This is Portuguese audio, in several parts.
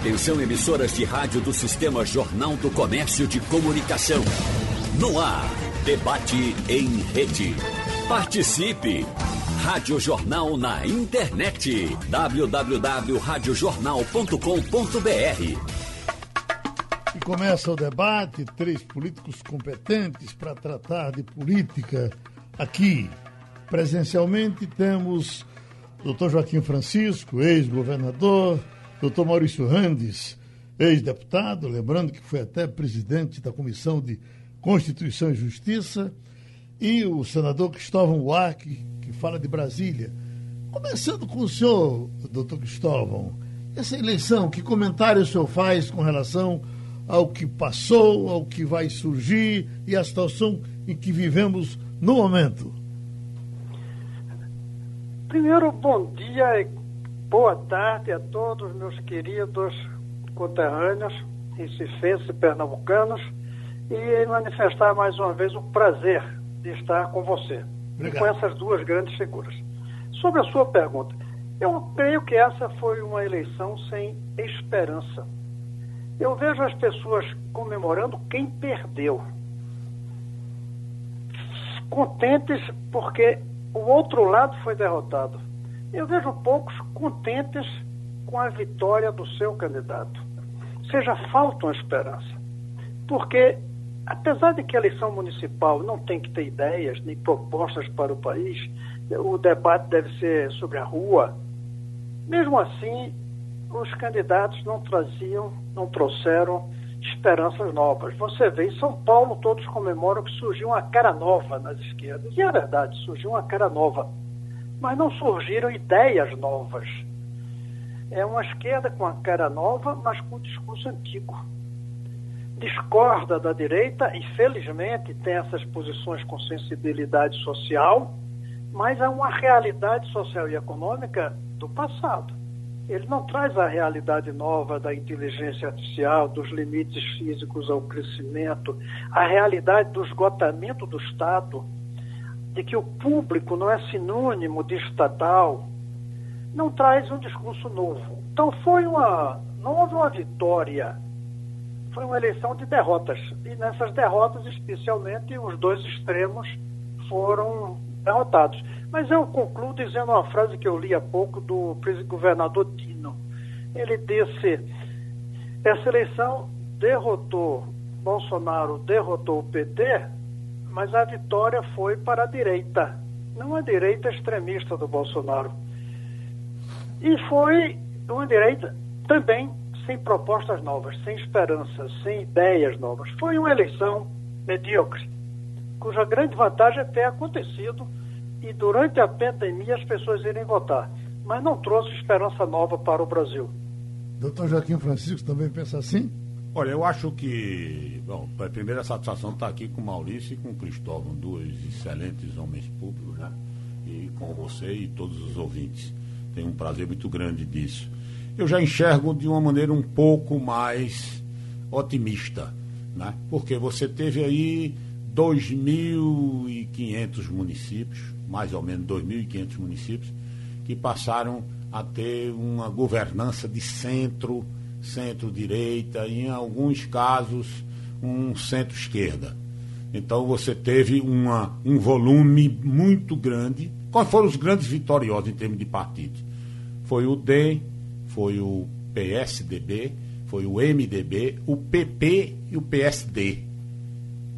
Atenção emissoras de rádio do Sistema Jornal do Comércio de Comunicação. No ar, debate em rede. Participe! Rádio Jornal na internet. www.radiojornal.com.br E começa o debate, três políticos competentes para tratar de política aqui. Presencialmente temos Dr. Joaquim Francisco, ex-governador, Dr. Maurício Randes, ex-deputado, lembrando que foi até presidente da Comissão de Constituição e Justiça, e o senador Cristóvão Buarque, que fala de Brasília. Começando com o senhor, doutor Cristóvão, essa eleição, que comentário o senhor faz com relação ao que passou, ao que vai surgir e à situação em que vivemos no momento? Primeiro, bom dia boa tarde a todos meus queridos conterrâneos, recifenses e pernambucanos, e manifestar mais uma vez o prazer de estar com você Obrigado. e com essas duas grandes figuras. Sobre a sua pergunta, eu creio que essa foi uma eleição sem esperança. Eu vejo as pessoas comemorando quem perdeu. Contentes porque o outro lado foi derrotado. Eu vejo poucos contentes com a vitória do seu candidato. Seja falta uma esperança. Porque, apesar de que a eleição municipal não tem que ter ideias nem propostas para o país, o debate deve ser sobre a rua, mesmo assim, os candidatos não traziam, não trouxeram esperanças novas. Você vê, em São Paulo todos comemoram que surgiu uma cara nova nas esquerdas. E é verdade, surgiu uma cara nova. Mas não surgiram ideias novas. É uma esquerda com a cara nova, mas com um discurso antigo. Discorda da direita e, felizmente, tem essas posições com sensibilidade social, mas é uma realidade social e econômica do passado ele não traz a realidade nova da inteligência artificial, dos limites físicos ao crescimento, a realidade do esgotamento do Estado, de que o público não é sinônimo de estatal, não traz um discurso novo. Então foi uma, não houve uma vitória, foi uma eleição de derrotas. E nessas derrotas, especialmente, os dois extremos foram derrotados. Mas eu concluo dizendo uma frase que eu li há pouco do governador Dino. Ele disse: essa eleição derrotou, Bolsonaro derrotou o PT, mas a vitória foi para a direita, não a direita extremista do Bolsonaro. E foi uma direita também sem propostas novas, sem esperança, sem ideias novas. Foi uma eleição medíocre, cuja grande vantagem é ter acontecido e durante a pandemia as pessoas irem votar, mas não trouxe esperança nova para o Brasil. Doutor Joaquim Francisco também pensa assim? Olha, eu acho que, bom, a primeira satisfação está aqui com o Maurício e com o Cristóvão, dois excelentes homens públicos, né? E com você e todos os ouvintes. Tenho um prazer muito grande disso. Eu já enxergo de uma maneira um pouco mais otimista, né? Porque você teve aí 2.500 municípios, mais ou menos 2.500 municípios, que passaram a ter uma governança de centro, centro-direita, em alguns casos um centro-esquerda. Então você teve uma, um volume muito grande. Quais foram os grandes vitoriosos em termos de partidos? Foi o DEM, foi o PSDB, foi o MDB, o PP e o PSD.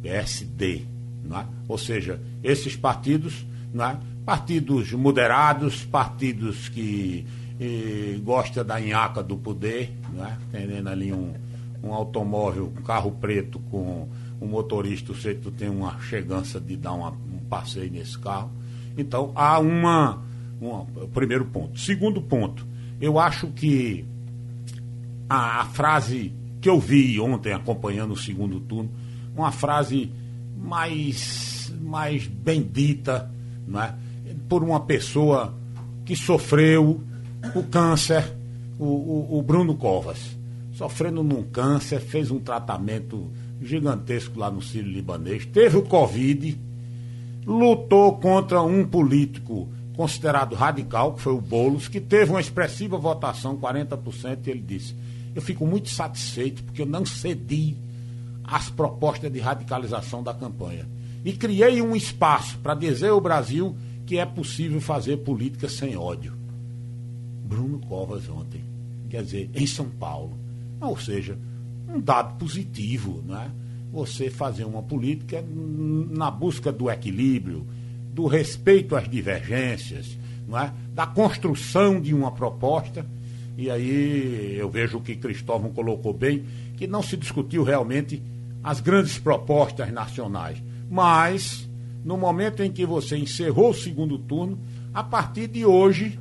PSD. É? Ou seja, esses partidos é? partidos moderados, partidos que eh, gostam da inhaca do poder, é? tendo ali um, um automóvel, um carro preto com um motorista, sei que tu tem uma chegança de dar uma, um passeio nesse carro. Então, há uma, uma. Primeiro ponto. Segundo ponto, eu acho que a, a frase que eu vi ontem acompanhando o segundo turno, uma frase mais, mais bendita, né, por uma pessoa que sofreu o câncer, o, o, o Bruno Covas. Sofrendo num câncer, fez um tratamento gigantesco lá no Sírio Libanês, teve o Covid, lutou contra um político considerado radical, que foi o Boulos, que teve uma expressiva votação, 40%, e ele disse: eu fico muito satisfeito porque eu não cedi às propostas de radicalização da campanha. E criei um espaço para dizer ao Brasil que é possível fazer política sem ódio. Bruno Covas ontem, quer dizer, em São Paulo. Ou seja, um dado positivo, não é? Você fazer uma política na busca do equilíbrio, do respeito às divergências, não é? da construção de uma proposta. E aí eu vejo que Cristóvão colocou bem, que não se discutiu realmente as grandes propostas nacionais. Mas, no momento em que você encerrou o segundo turno, a partir de hoje,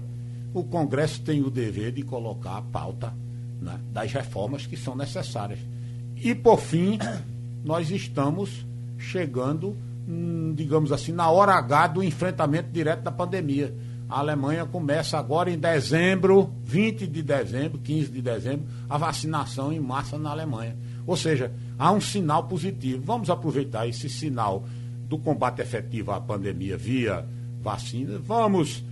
o Congresso tem o dever de colocar a pauta né, das reformas que são necessárias. E, por fim, nós estamos chegando, hum, digamos assim, na hora H do enfrentamento direto da pandemia. A Alemanha começa agora em dezembro, 20 de dezembro, 15 de dezembro, a vacinação em massa na Alemanha. Ou seja, há um sinal positivo. Vamos aproveitar esse sinal do combate efetivo à pandemia via vacina. Vamos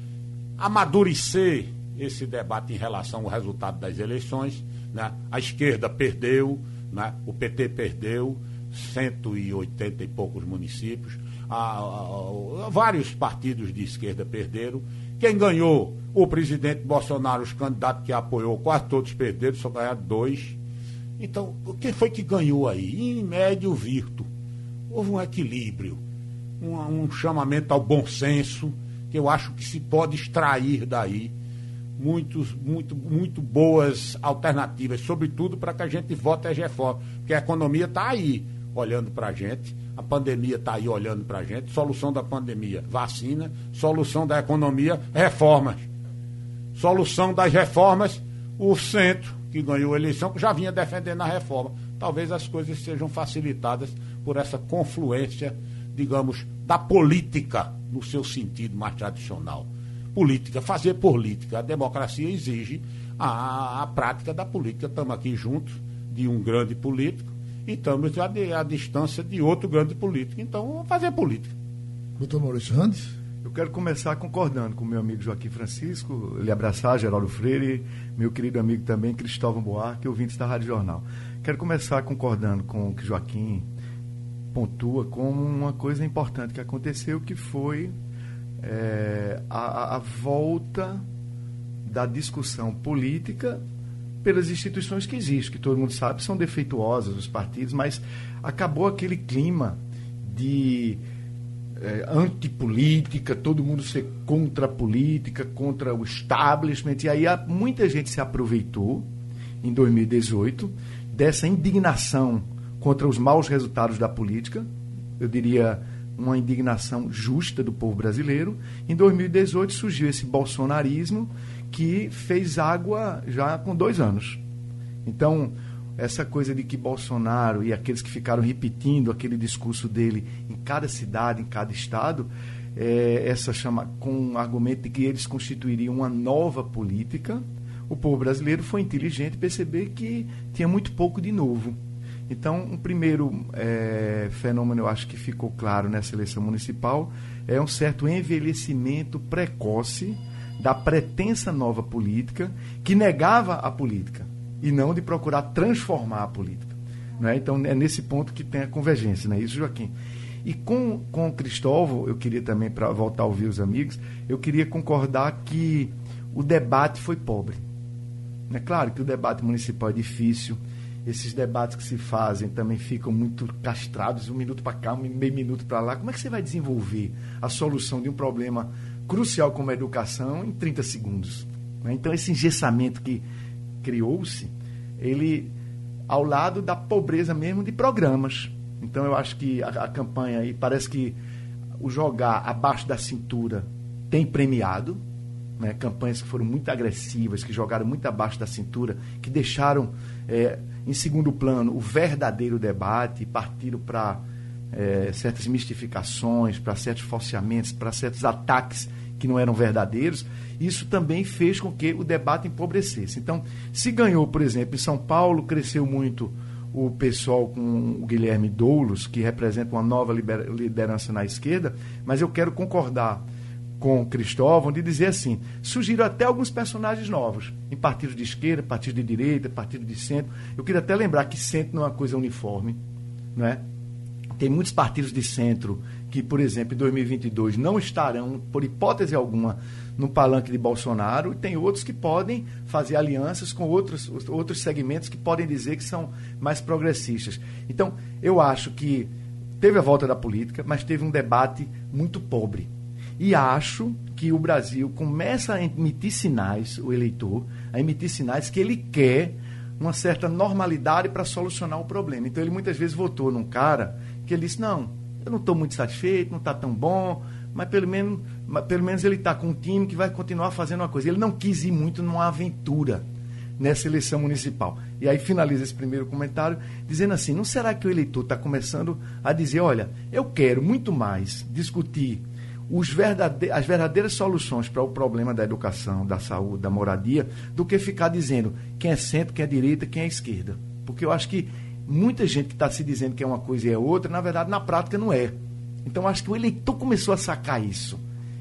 amadurecer esse debate em relação ao resultado das eleições. Né? A esquerda perdeu, né? o PT perdeu 180 e poucos municípios. vários partidos de esquerda perderam. Quem ganhou? O presidente Bolsonaro, os candidatos que apoiou, quase todos perderam, só ganharam dois. Então, quem foi que ganhou aí? Em médio virto. Houve um equilíbrio, um, um chamamento ao bom senso, que eu acho que se pode extrair daí muitos, muito, muito boas alternativas, sobretudo para que a gente vote as reformas. Porque a economia está aí olhando para a gente, a pandemia está aí olhando para a gente, solução da pandemia, vacina, solução da economia, reformas. Solução das reformas, o centro, que ganhou a eleição, que já vinha defendendo a reforma. Talvez as coisas sejam facilitadas por essa confluência, digamos, da política no seu sentido mais tradicional política, fazer política. A democracia exige a, a prática da política. Estamos aqui juntos de um grande político e estamos à, à distância de outro grande político. Então, vamos fazer política. Doutor Maurício Randes? Eu quero começar concordando com meu amigo Joaquim Francisco, lhe abraçar, Geraldo Freire, meu querido amigo também, Cristóvão Buarque, ouvintes da Rádio Jornal. Quero começar concordando com o que Joaquim pontua como uma coisa importante que aconteceu, que foi é, a, a volta da discussão política pelas instituições que existem, que todo mundo sabe são defeituosas, os partidos, mas acabou aquele clima de é, antipolítica, todo mundo ser contra a política, contra o establishment, e aí muita gente se aproveitou em 2018 dessa indignação contra os maus resultados da política, eu diria uma indignação justa do povo brasileiro. Em 2018 surgiu esse bolsonarismo que fez água já com dois anos. Então, essa coisa de que Bolsonaro e aqueles que ficaram repetindo aquele discurso dele em cada cidade, em cada estado, é, essa chama com um argumento de que eles constituiriam uma nova política, o povo brasileiro foi inteligente perceber que tinha muito pouco de novo. Então, um primeiro é, fenômeno, eu acho que ficou claro nessa eleição municipal, é um certo envelhecimento precoce da pretensa nova política que negava a política e não de procurar transformar a política. Né? Então, é nesse ponto que tem a convergência, não é isso, Joaquim? E com, com o Cristóvão, eu queria também, para voltar a ouvir os amigos, eu queria concordar que o debate foi pobre. É claro que o debate municipal é difícil, esses debates que se fazem também ficam muito castrados, um minuto para cá, um meio minuto para lá. Como é que você vai desenvolver a solução de um problema crucial como a educação em 30 segundos? Né? Então, esse engessamento que criou-se, ele ao lado da pobreza mesmo de programas. Então, eu acho que a, a campanha aí parece que o jogar abaixo da cintura tem premiado, né? campanhas que foram muito agressivas, que jogaram muito abaixo da cintura, que deixaram é, em segundo plano o verdadeiro debate, partiram para é, certas mistificações, para certos falseamentos, para certos ataques que não eram verdadeiros, isso também fez com que o debate empobrecesse. Então, se ganhou, por exemplo, em São Paulo, cresceu muito o pessoal com o Guilherme Doulos, que representa uma nova liderança na esquerda, mas eu quero concordar com Cristóvão de dizer assim: surgiram até alguns personagens novos, em partidos de esquerda, partidos de direita, partidos de centro. Eu queria até lembrar que centro não é uma coisa uniforme, não é? Tem muitos partidos de centro que, por exemplo, em 2022 não estarão, por hipótese alguma, no palanque de Bolsonaro, e tem outros que podem fazer alianças com outros, outros segmentos que podem dizer que são mais progressistas. Então, eu acho que teve a volta da política, mas teve um debate muito pobre. E acho que o Brasil começa a emitir sinais, o eleitor, a emitir sinais que ele quer uma certa normalidade para solucionar o problema. Então ele muitas vezes votou num cara que ele disse: não, eu não estou muito satisfeito, não está tão bom, mas pelo menos, mas pelo menos ele está com um time que vai continuar fazendo uma coisa. Ele não quis ir muito numa aventura nessa eleição municipal. E aí finaliza esse primeiro comentário dizendo assim: não será que o eleitor está começando a dizer, olha, eu quero muito mais discutir verdade as verdadeiras soluções para o problema da educação, da saúde, da moradia, do que ficar dizendo quem é centro, quem é direita, quem é esquerda. Porque eu acho que muita gente que está se dizendo que é uma coisa e é outra, na verdade, na prática não é. Então acho que o eleitor começou a sacar isso.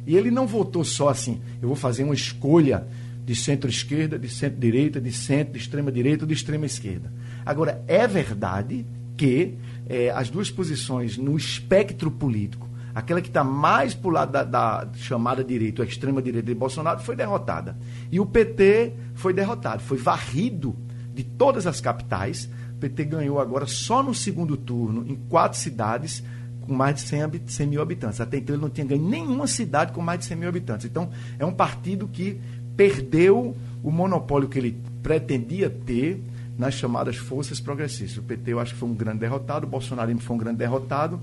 E ele não votou só assim, eu vou fazer uma escolha de centro-esquerda, de centro-direita, de centro, de extrema-direita de extrema-esquerda. Agora, é verdade que é, as duas posições no espectro político, aquela que está mais para o lado da, da chamada direita, a extrema-direita de Bolsonaro, foi derrotada. E o PT foi derrotado, foi varrido de todas as capitais. O PT ganhou agora só no segundo turno, em quatro cidades, com mais de 100, 100, mil habitantes. Até então ele não tinha ganho nenhuma cidade com mais de 100 mil habitantes. Então é um partido que perdeu o monopólio que ele pretendia ter nas chamadas forças progressistas. O PT eu acho que foi um grande derrotado, o bolsonarismo foi um grande derrotado,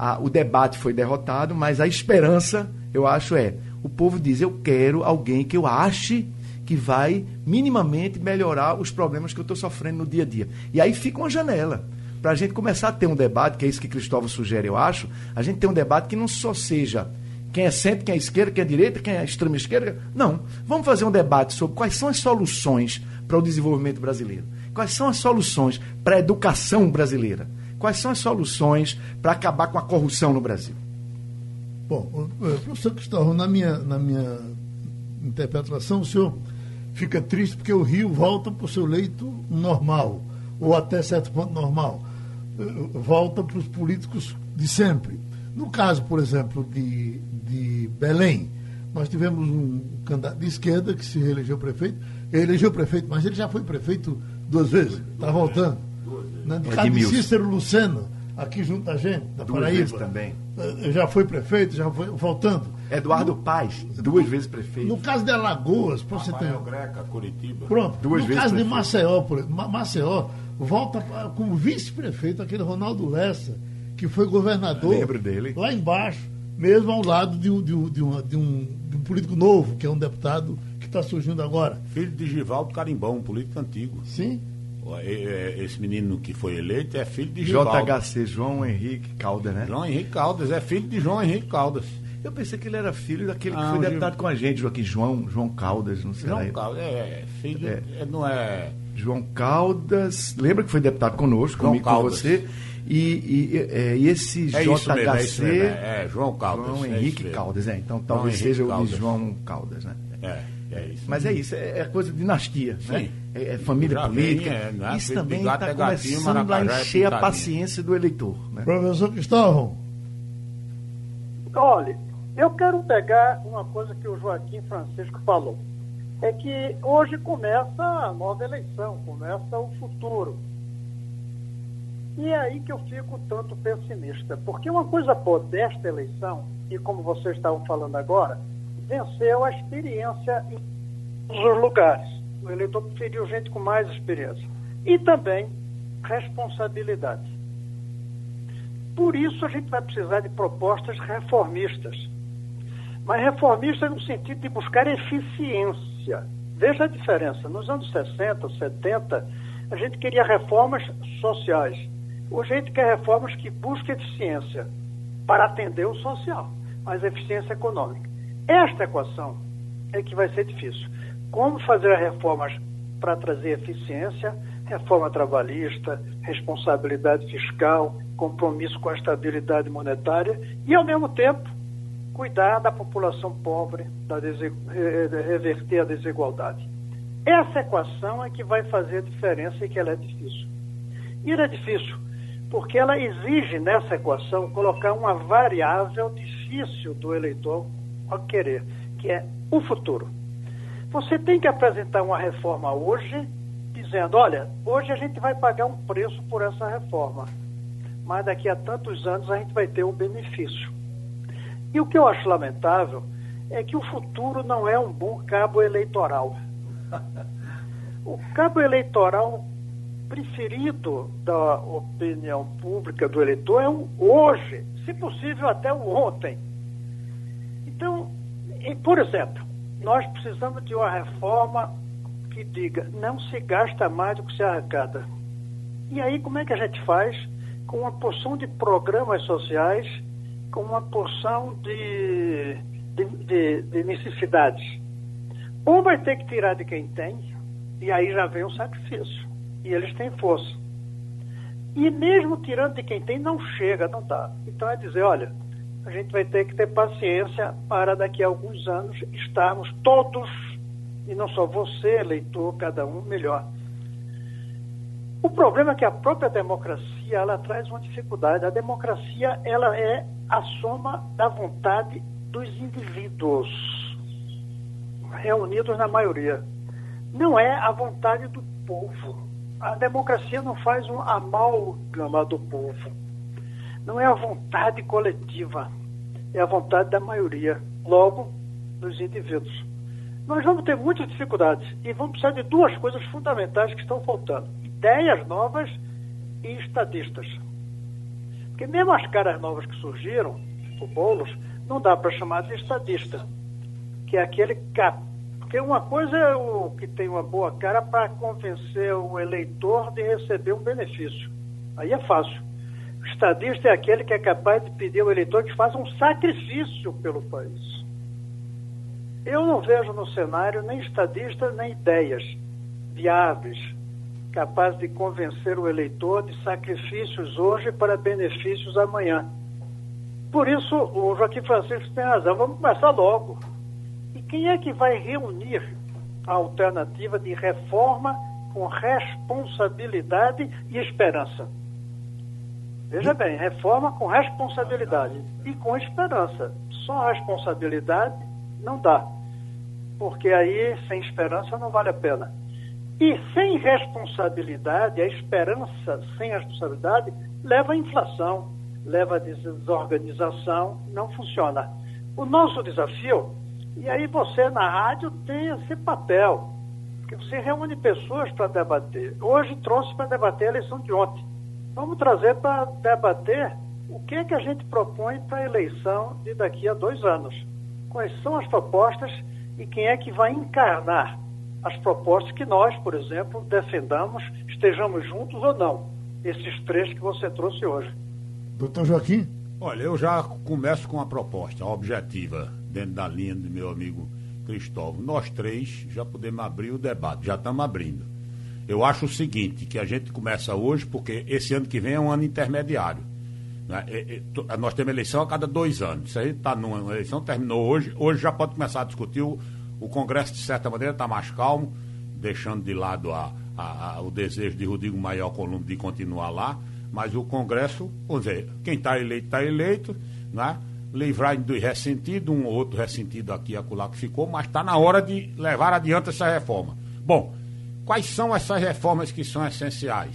a, o debate foi derrotado, mas a esperança, eu acho, é o povo diz, eu quero alguém que eu ache que vai minimamente melhorar os problemas que eu estou sofrendo no dia a dia. E aí fica uma janela para a gente começar a ter um debate, que é isso que Cristóvão sugere, eu acho, a gente tem um debate que não só seja quem é centro, quem é esquerda, quem é direita, quem é extrema esquerda. Não. Vamos fazer um debate sobre quais são as soluções para o desenvolvimento brasileiro. Quais são as soluções para a educação brasileira? Quais são as soluções para acabar com a corrupção no Brasil? Bom, professor Cristóvão, na minha, na minha interpretação, o senhor fica triste porque o Rio volta para o seu leito normal, ou até certo ponto normal. Volta para os políticos de sempre. No caso, por exemplo, de, de Belém, nós tivemos um candidato de esquerda que se reelegeu prefeito. Ele elegeu prefeito, mas ele já foi prefeito duas vezes. Está voltando. Né? De caso de Cícero Lucena, aqui junto a gente, da duas Paraíba. Vezes também. Eh, já foi prefeito, já foi voltando. Eduardo no, Paz, duas vezes prefeito. No caso de Alagoas, para você ter. Greca, Curitiba. Pronto. Duas no vezes caso prefeito. de Maceió, por... Maceió, volta como vice-prefeito aquele Ronaldo Lessa que foi governador. Lembro dele. Lá embaixo, mesmo ao lado de um, de um, de um, de um, de um político novo, que é um deputado que está surgindo agora. Filho de Givaldo Carimbão, um político antigo. Sim. Esse menino que foi eleito é filho de Givaldo. JHC, João Henrique Caldas, né? João Henrique Caldas, é filho de João Henrique Caldas. Eu pensei que ele era filho daquele que foi deputado com a gente, Joaquim João, João Caldas, não sei João lá. Caldas, é, filho, é. não é... João Caldas, lembra que foi deputado conosco, João comigo Caldas. com você? E, e, é, e esse é JHC. Mesmo, é, é, João Caldas. João é Henrique Caldas, é. Então talvez seja o de João Caldas, né? É, é isso. Mas é isso, é, é coisa de dinastia, Sim. né? É, é família Já política. Vem, é, isso também está começando a encher a paciência do eleitor. Né? Professor Cristóvão. Olha, eu quero pegar uma coisa que o Joaquim Francisco falou. É que hoje começa a nova eleição, começa o futuro. E é aí que eu fico tanto pessimista, porque uma coisa boa desta eleição, e como vocês estavam falando agora, venceu a experiência em todos os lugares. O eleitor preferiu gente com mais experiência. E também responsabilidade. Por isso a gente vai precisar de propostas reformistas. Mas reformistas no sentido de buscar eficiência. Veja a diferença. Nos anos 60, 70, a gente queria reformas sociais o gente quer reformas que busquem eficiência para atender o social, mas eficiência econômica. Esta equação é que vai ser difícil. Como fazer reformas para trazer eficiência, reforma trabalhista, responsabilidade fiscal, compromisso com a estabilidade monetária e, ao mesmo tempo, cuidar da população pobre, da reverter a desigualdade. Essa equação é que vai fazer a diferença e que ela é difícil. E ela é difícil porque ela exige nessa equação colocar uma variável difícil do eleitor a querer, que é o futuro. Você tem que apresentar uma reforma hoje, dizendo: olha, hoje a gente vai pagar um preço por essa reforma, mas daqui a tantos anos a gente vai ter um benefício. E o que eu acho lamentável é que o futuro não é um bom cabo eleitoral. O cabo eleitoral preferido da opinião pública do eleitor é o hoje, se possível até o ontem. Então, por exemplo, nós precisamos de uma reforma que diga não se gasta mais do que se arrecada. E aí como é que a gente faz? Com uma porção de programas sociais, com uma porção de, de, de, de necessidades. Ou vai ter que tirar de quem tem, e aí já vem o sacrifício e eles têm força. E mesmo tirando de quem tem, não chega, não dá. Então é dizer, olha, a gente vai ter que ter paciência para daqui a alguns anos estarmos todos, e não só você, eleitor, cada um melhor. O problema é que a própria democracia, ela traz uma dificuldade. A democracia, ela é a soma da vontade dos indivíduos, reunidos na maioria. Não é a vontade do povo a democracia não faz um amálgama do povo. Não é a vontade coletiva, é a vontade da maioria, logo dos indivíduos. Nós vamos ter muitas dificuldades e vamos precisar de duas coisas fundamentais que estão faltando: ideias novas e estadistas. Porque mesmo as caras novas que surgiram, o Boulos, não dá para chamar de estadista, que é aquele cap porque uma coisa é o que tem uma boa cara para convencer o eleitor de receber um benefício. Aí é fácil. Estadista é aquele que é capaz de pedir ao eleitor que faça um sacrifício pelo país. Eu não vejo no cenário nem estadistas nem ideias viáveis capazes de convencer o eleitor de sacrifícios hoje para benefícios amanhã. Por isso, o Joaquim Francisco tem razão. Vamos começar logo quem é que vai reunir a alternativa de reforma com responsabilidade e esperança? Veja bem, reforma com responsabilidade e com esperança. Só responsabilidade não dá, porque aí sem esperança não vale a pena. E sem responsabilidade, a esperança sem responsabilidade leva à inflação, leva à desorganização, não funciona. O nosso desafio e aí você na rádio tem esse papel, que você reúne pessoas para debater. Hoje trouxe para debater a eleição de ontem. Vamos trazer para debater o que é que a gente propõe para a eleição de daqui a dois anos. Quais são as propostas e quem é que vai encarnar as propostas que nós, por exemplo, defendamos, estejamos juntos ou não. Esses três que você trouxe hoje. Doutor Joaquim? Olha, eu já começo com uma proposta objetiva dentro da linha do meu amigo Cristóvão. Nós três já podemos abrir o debate, já estamos abrindo. Eu acho o seguinte, que a gente começa hoje, porque esse ano que vem é um ano intermediário. Né? É, é, nós temos eleição a cada dois anos. Se a gente está numa eleição, terminou hoje, hoje já pode começar a discutir. O, o Congresso, de certa maneira, está mais calmo, deixando de lado a, a, a, o desejo de Rodrigo Maior Colombo de continuar lá. Mas o Congresso, vamos dizer, quem está eleito, está eleito, né? livrar do ressentido, um ou outro ressentido aqui e acolá que ficou, mas está na hora de levar adiante essa reforma. Bom, quais são essas reformas que são essenciais?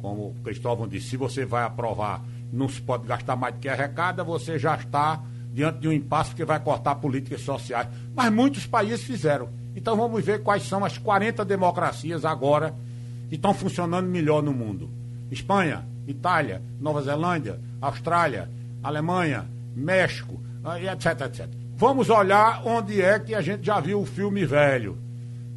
Como o Cristóvão disse, se você vai aprovar, não se pode gastar mais do que arrecada, você já está diante de um impasse porque vai cortar políticas sociais. Mas muitos países fizeram. Então vamos ver quais são as 40 democracias agora que estão funcionando melhor no mundo. Espanha, Itália, Nova Zelândia, Austrália, Alemanha, México, etc, etc. Vamos olhar onde é que a gente já viu o filme velho.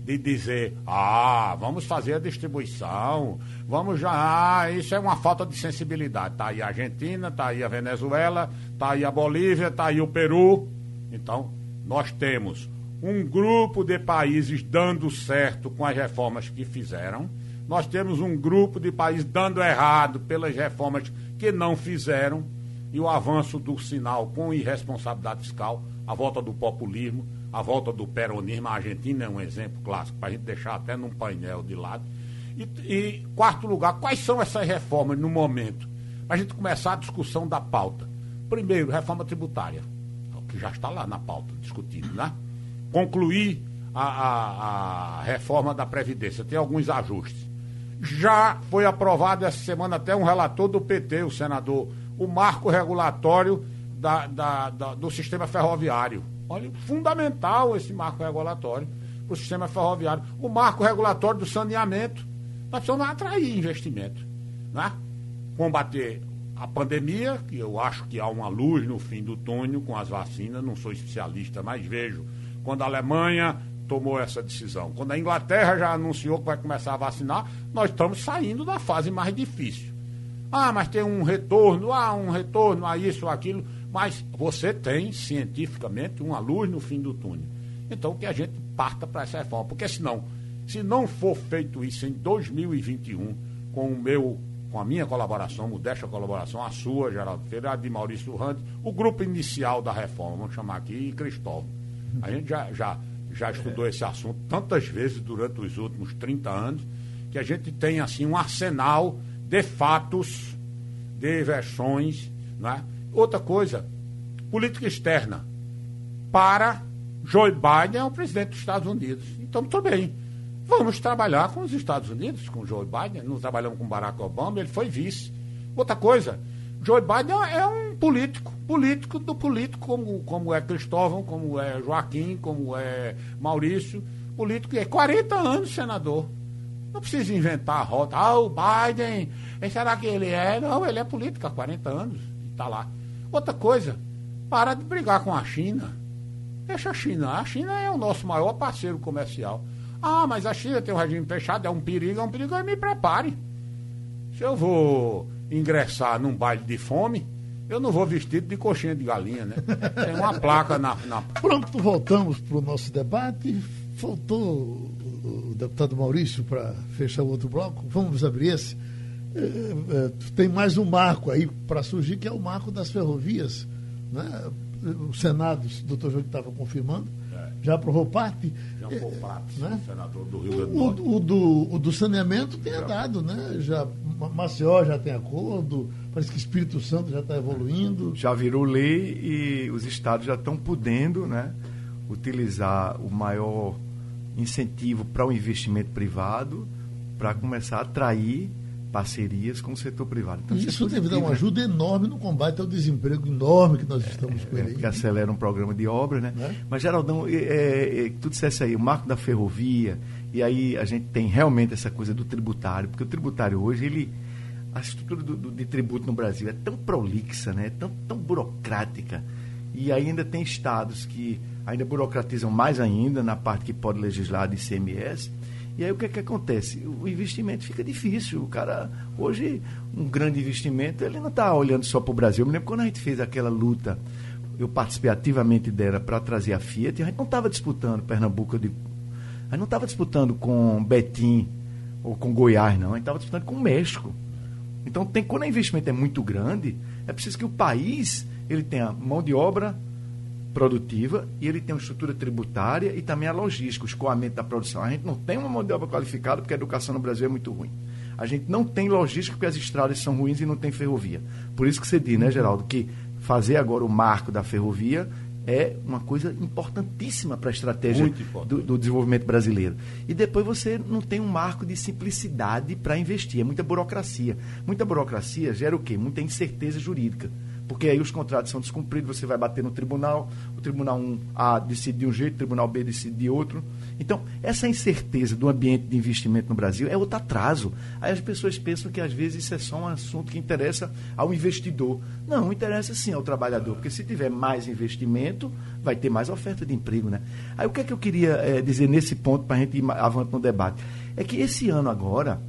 De dizer, ah, vamos fazer a distribuição, vamos já, ah, isso é uma falta de sensibilidade. Está aí a Argentina, está aí a Venezuela, está aí a Bolívia, está aí o Peru. Então, nós temos um grupo de países dando certo com as reformas que fizeram. Nós temos um grupo de países dando errado pelas reformas que não fizeram e o avanço do sinal com irresponsabilidade fiscal. A volta do populismo, a volta do peronismo. A Argentina é um exemplo clássico, para a gente deixar até num painel de lado. E, e, quarto lugar, quais são essas reformas no momento? Para a gente começar a discussão da pauta. Primeiro, reforma tributária, que já está lá na pauta discutido, né? Concluir a, a, a reforma da Previdência, tem alguns ajustes. Já foi aprovado essa semana até um relator do PT, o senador, o marco regulatório da, da, da, do sistema ferroviário. Olha, fundamental esse marco regulatório para o sistema ferroviário. O marco regulatório do saneamento. Nós precisamos atrair investimento. Né? Combater a pandemia, que eu acho que há uma luz no fim do túnel com as vacinas, não sou especialista, mas vejo. Quando a Alemanha tomou essa decisão, quando a Inglaterra já anunciou que vai começar a vacinar, nós estamos saindo da fase mais difícil. Ah, mas tem um retorno, ah, um retorno a isso aquilo. Mas você tem, cientificamente, uma luz no fim do túnel. Então, que a gente parta para essa reforma. Porque senão, se não for feito isso em 2021, com o meu com a minha colaboração, modesta colaboração, a sua, Geraldo Feira, a de Maurício Randes, o grupo inicial da reforma, vamos chamar aqui, Cristóvão. A gente já, já, já estudou esse assunto tantas vezes durante os últimos 30 anos, que a gente tem assim um arsenal de fatos, de versões, é? Outra coisa, política externa. Para Joe Biden é o presidente dos Estados Unidos. Então, tudo bem. Vamos trabalhar com os Estados Unidos, com Joe Biden. Não trabalhamos com Barack Obama, ele foi vice. Outra coisa, Joe Biden é um político, político do político, como, como é Cristóvão, como é Joaquim, como é Maurício, político, é 40 anos senador. Não precisa inventar a rota. Ah, o Biden, será que ele é? Não, ele é político há 40 anos, está lá. Outra coisa, para de brigar com a China. Deixa a China. A China é o nosso maior parceiro comercial. Ah, mas a China tem um regime fechado, é um perigo, é um perigo. Me prepare. Se eu vou ingressar num baile de fome, eu não vou vestido de coxinha de galinha, né? Tem uma placa na. na... Pronto, voltamos para o nosso debate. Faltou o deputado Maurício para fechar o outro bloco. Vamos abrir esse. É, é, tem mais um marco aí para surgir, que é o marco das ferrovias. Né? O Senado, o doutor Júlio estava confirmando, é. já aprovou parte. Já aprovou é, parte, né? senador do Rio Grande do Norte. O, o, do, o do saneamento tem andado, né? Já, Maceió já tem acordo, parece que Espírito Santo já está evoluindo. Já virou lei e os estados já estão podendo né, utilizar o maior incentivo para o investimento privado para começar a atrair parcerias com o setor privado. Então, isso, deve dar uma ajuda enorme no combate ao desemprego enorme que nós estamos é, com ele. É, que acelera um programa de obra, né? É? Mas, Geraldão, é, é, é, tu dissesse aí, o marco da ferrovia, e aí a gente tem realmente essa coisa do tributário, porque o tributário hoje, ele a estrutura do, do, de tributo no Brasil é tão prolixa, né? tão, tão burocrática, e ainda tem estados que ainda burocratizam mais ainda na parte que pode legislar de ICMS, e aí o que, é que acontece? O investimento fica difícil. O cara, hoje, um grande investimento, ele não está olhando só para o Brasil. Eu me lembro quando a gente fez aquela luta, eu participei ativamente dela para trazer a Fiat, a gente não estava disputando Pernambuco, de, a gente não estava disputando com Betim ou com Goiás, não. A gente estava disputando com o México. Então, tem, quando o investimento é muito grande, é preciso que o país ele tenha mão de obra produtiva e ele tem uma estrutura tributária e também a logística, o escoamento da produção. A gente não tem uma mão de obra qualificada porque a educação no Brasil é muito ruim. A gente não tem logística porque as estradas são ruins e não tem ferrovia. Por isso que você diz, né, Geraldo, que fazer agora o marco da ferrovia é uma coisa importantíssima para a estratégia do, do, desenvolvimento brasileiro. E depois você não tem um marco de simplicidade para investir, é muita burocracia. Muita burocracia gera o quê? Muita incerteza jurídica porque aí os contratos são descumpridos, você vai bater no tribunal, o tribunal A decide de um jeito, o tribunal B decide de outro. Então, essa incerteza do ambiente de investimento no Brasil é outro atraso. Aí as pessoas pensam que às vezes isso é só um assunto que interessa ao investidor. Não, interessa sim ao trabalhador, porque se tiver mais investimento, vai ter mais oferta de emprego. Né? Aí o que é que eu queria é, dizer nesse ponto para a gente ir no debate? É que esse ano agora,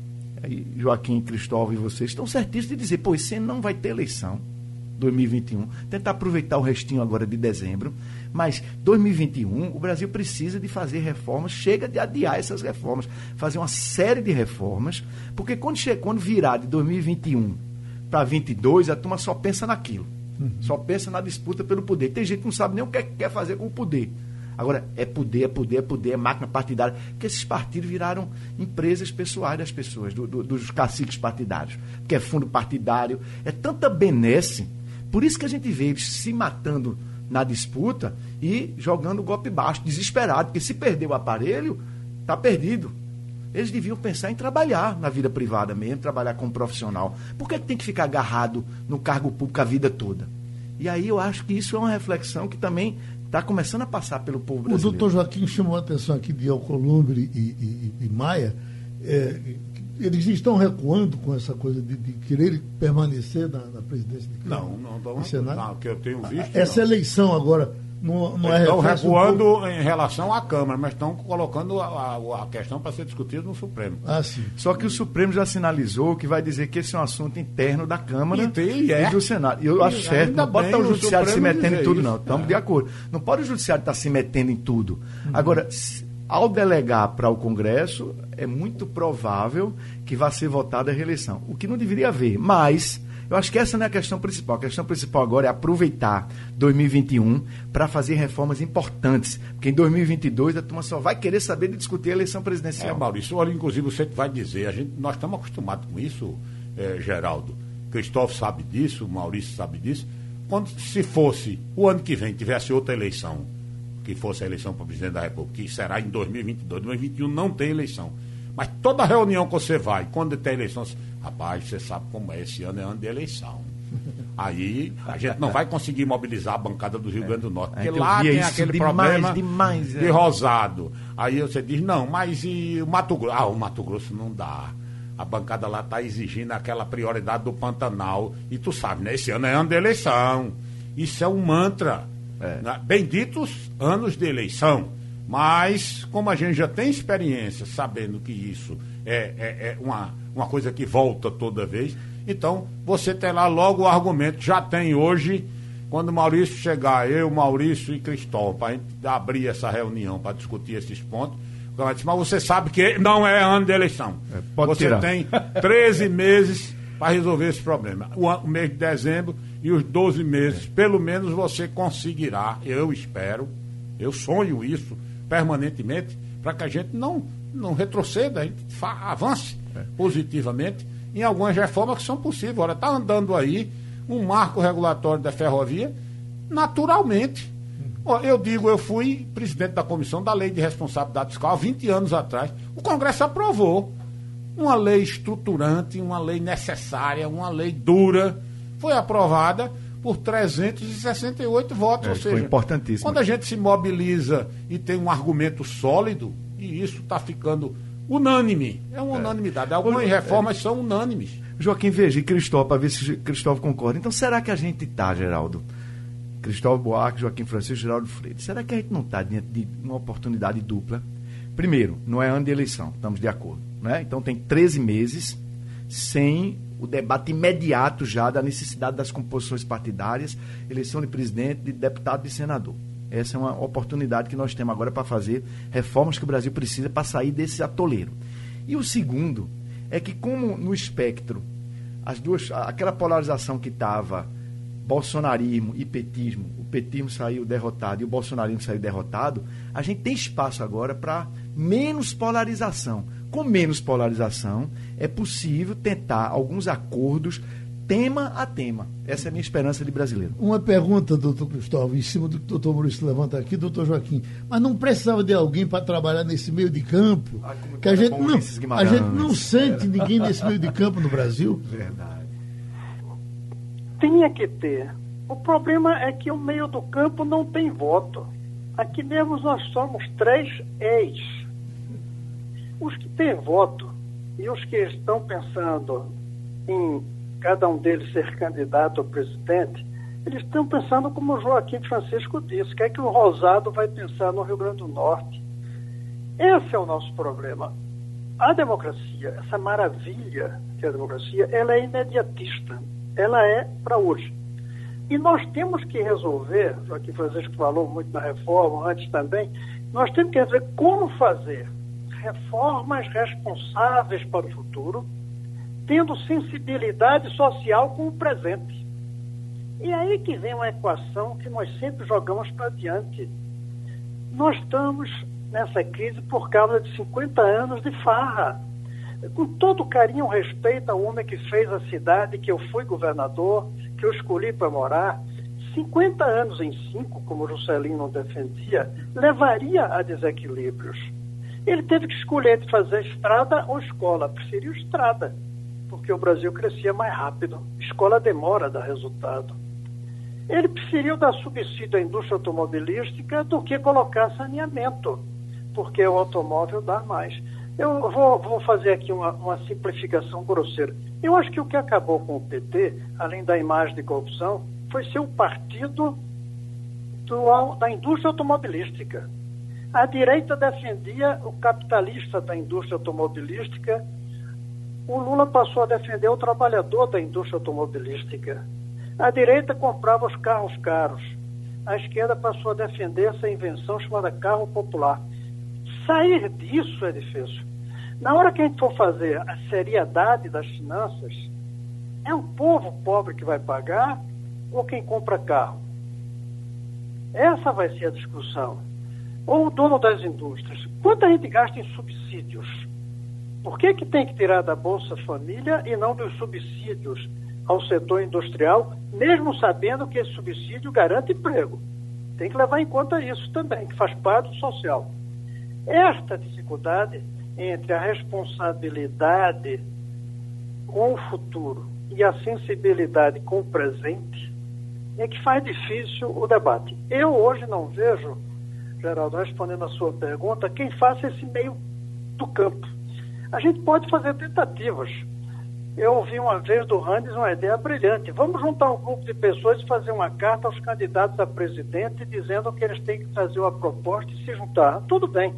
Joaquim, Cristóvão e vocês estão certíssimos de dizer, pô, esse ano não vai ter eleição. 2021. Tentar aproveitar o restinho agora de dezembro. Mas 2021, o Brasil precisa de fazer reformas, chega de adiar essas reformas, fazer uma série de reformas, porque quando, chega, quando virar de 2021 para 22, a turma só pensa naquilo. Uhum. Só pensa na disputa pelo poder. Tem gente que não sabe nem o que é quer fazer com o poder. Agora, é poder, é poder, é poder, é máquina partidária. Porque esses partidos viraram empresas pessoais das pessoas, do, do, dos caciques partidários. Porque é fundo partidário, é tanta benesse. Por isso que a gente vê eles se matando na disputa e jogando o golpe baixo, desesperado, porque se perder o aparelho, está perdido. Eles deviam pensar em trabalhar na vida privada mesmo, trabalhar como profissional. Por que tem que ficar agarrado no cargo público a vida toda? E aí eu acho que isso é uma reflexão que também está começando a passar pelo povo brasileiro. O doutor Joaquim chamou a atenção aqui de Alcolumbre e, e, e Maia. É, eles estão recuando com essa coisa de, de querer permanecer na, na presidência de Não, não, não, não, não, que eu tenho visto. Essa não. eleição agora não, não é estão recuando um em relação à Câmara, mas estão colocando a, a, a questão para ser discutida no Supremo. Ah, sim. Só que o Supremo já sinalizou que vai dizer que esse é um assunto interno da Câmara e, tem, é. e do Senado. E eu acho certo, não pode estar o Judiciário se metendo em tudo, isso. não. Estamos é. de acordo. Não pode o Judiciário estar se metendo em tudo. Uhum. Agora, ao delegar para o Congresso, é muito provável que vá ser votada a reeleição. O que não deveria haver. Mas eu acho que essa não é a questão principal. A questão principal agora é aproveitar 2021 para fazer reformas importantes. Porque em 2022 a turma só vai querer saber de discutir a eleição presidencial. É, Maurício, olha, inclusive você vai dizer, a gente, nós estamos acostumados com isso, é, Geraldo. Cristóvão sabe disso, Maurício sabe disso. Quando se fosse o ano que vem, tivesse outra eleição, que fosse a eleição para presidente da República, que será em 2022, 2021 não tem eleição. Mas toda reunião que você vai, quando tem eleição, Rapaz, você sabe como é, esse ano é ano de eleição. Aí a gente não vai conseguir mobilizar a bancada do Rio Grande do Norte, porque lá tem aquele demais, problema demais, é. de rosado. Aí você diz, não, mas e o Mato Grosso? Ah, o Mato Grosso não dá. A bancada lá está exigindo aquela prioridade do Pantanal. E tu sabe, né? Esse ano é ano de eleição. Isso é um mantra. É. Benditos anos de eleição. Mas, como a gente já tem experiência sabendo que isso é, é, é uma uma coisa que volta toda vez. Então, você tem lá logo o argumento, já tem hoje, quando o Maurício chegar, eu, Maurício e Cristóvão, para a gente abrir essa reunião para discutir esses pontos. Mas você sabe que não é ano de eleição. É, você tirar. tem 13 meses para resolver esse problema. O, mês de dezembro e os 12 meses, é. pelo menos você conseguirá, eu espero, eu sonho isso permanentemente, para que a gente não, não retroceda, a gente avance positivamente em algumas reformas que são possíveis. Olha, está andando aí um marco regulatório da ferrovia naturalmente. Eu digo, eu fui presidente da comissão da lei de responsabilidade fiscal há 20 anos atrás. O Congresso aprovou uma lei estruturante, uma lei necessária, uma lei dura. Foi aprovada por 368 votos. É, ou seja, importantíssimo. quando a gente se mobiliza e tem um argumento sólido, e isso está ficando unânime. É uma é. unanimidade. Algumas é. reformas são unânimes. Joaquim, veja, e Cristóvão, para ver se Cristóvão concorda. Então, será que a gente está, Geraldo? Cristóvão Buarque, Joaquim Francisco, Geraldo Freire. Será que a gente não está diante de uma oportunidade dupla? Primeiro, não é ano de eleição, estamos de acordo. Né? Então, tem 13 meses sem o debate imediato já da necessidade das composições partidárias, eleição de presidente, de deputado e senador. Essa é uma oportunidade que nós temos agora para fazer reformas que o Brasil precisa para sair desse atoleiro. E o segundo é que, como no espectro, as duas, aquela polarização que estava bolsonarismo e petismo, o petismo saiu derrotado e o bolsonarismo saiu derrotado, a gente tem espaço agora para menos polarização. Com menos polarização, é possível tentar alguns acordos tema a tema. Essa é a minha esperança de brasileiro. Uma pergunta, doutor Cristóvão, em cima do que o doutor Maurício levanta aqui, doutor Joaquim. Mas não precisava de alguém para trabalhar nesse meio de campo? Ah, que a gente, não, a gente não sente ninguém nesse meio de campo no Brasil? Verdade. Tinha que ter. O problema é que o meio do campo não tem voto. Aqui mesmo nós somos três ex. Os que têm voto e os que estão pensando em cada um deles ser candidato a presidente, eles estão pensando como Joaquim Francisco disse, o que é que o Rosado vai pensar no Rio Grande do Norte. Esse é o nosso problema. A democracia, essa maravilha que é a democracia, ela é imediatista. Ela é para hoje. E nós temos que resolver, Joaquim Francisco falou muito na reforma, antes também, nós temos que resolver como fazer reformas responsáveis para o futuro, tendo sensibilidade social com o presente. E aí que vem uma equação que nós sempre jogamos para diante. Nós estamos nessa crise por causa de 50 anos de farra. Com todo carinho e respeito ao homem que fez a cidade, que eu fui governador, que eu escolhi para morar, 50 anos em 5, como Juscelino defendia, levaria a desequilíbrios. Ele teve que escolher entre fazer estrada ou escola. Preferiu estrada, porque o Brasil crescia mais rápido. Escola demora a dar resultado. Ele preferiu dar subsídio à indústria automobilística do que colocar saneamento, porque o automóvel dá mais. Eu vou, vou fazer aqui uma, uma, simplificação grosseira. Eu acho que o que acabou com o PT, além da imagem de corrupção, foi ser o partido do, da indústria automobilística. A direita defendia o capitalista da indústria automobilística, o Lula passou a defender o trabalhador da indústria automobilística. A direita comprava os carros caros. A esquerda passou a defender essa invenção chamada carro popular. Sair disso é difícil. Na hora que a gente for fazer a seriedade das finanças, é o povo pobre que vai pagar ou quem compra carro? Essa vai ser a discussão. Ou o dono das indústrias. Quanto a gente gasta em subsídios? Por que, que tem que tirar da Bolsa Família e não dos subsídios ao setor industrial, mesmo sabendo que esse subsídio garante emprego? Tem que levar em conta isso também, que faz parte do social. Esta dificuldade entre a responsabilidade com o futuro e a sensibilidade com o presente é que faz difícil o debate. Eu hoje não vejo, Geraldo, respondendo a sua pergunta, quem faça esse meio do campo. A gente pode fazer tentativas. Eu ouvi uma vez do Randes uma ideia brilhante. Vamos juntar um grupo de pessoas e fazer uma carta aos candidatos a presidente dizendo que eles têm que fazer uma proposta e se juntar. Tudo bem.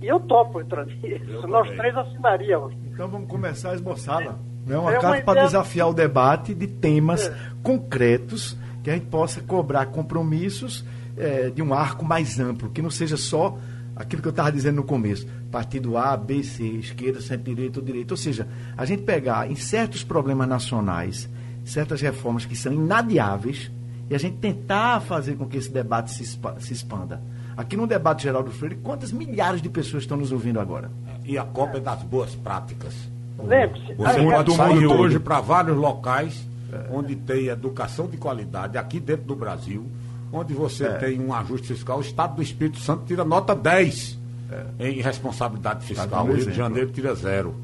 E eu topo entrar nisso. Nós três assinaríamos. Então vamos começar a esboçá-la. Né? Uma é carta para desafiar o debate de temas é. concretos que a gente possa cobrar compromissos é, de um arco mais amplo, que não seja só aquilo que eu estava dizendo no começo, partido A, B, C, esquerda, centro-direita ou direita. Ou seja, a gente pegar em certos problemas nacionais, certas reformas que são inadiáveis, e a gente tentar fazer com que esse debate se, se expanda. Aqui no debate geral do Freire, quantas milhares de pessoas estão nos ouvindo agora? E a Copa é das boas práticas. Lembre-se. Você pode sair hoje para vários locais onde tem educação de qualidade aqui dentro do Brasil, onde você é. tem um ajuste fiscal, o Estado do Espírito Santo tira nota 10 é. em responsabilidade fiscal, o Rio de Janeiro tira zero.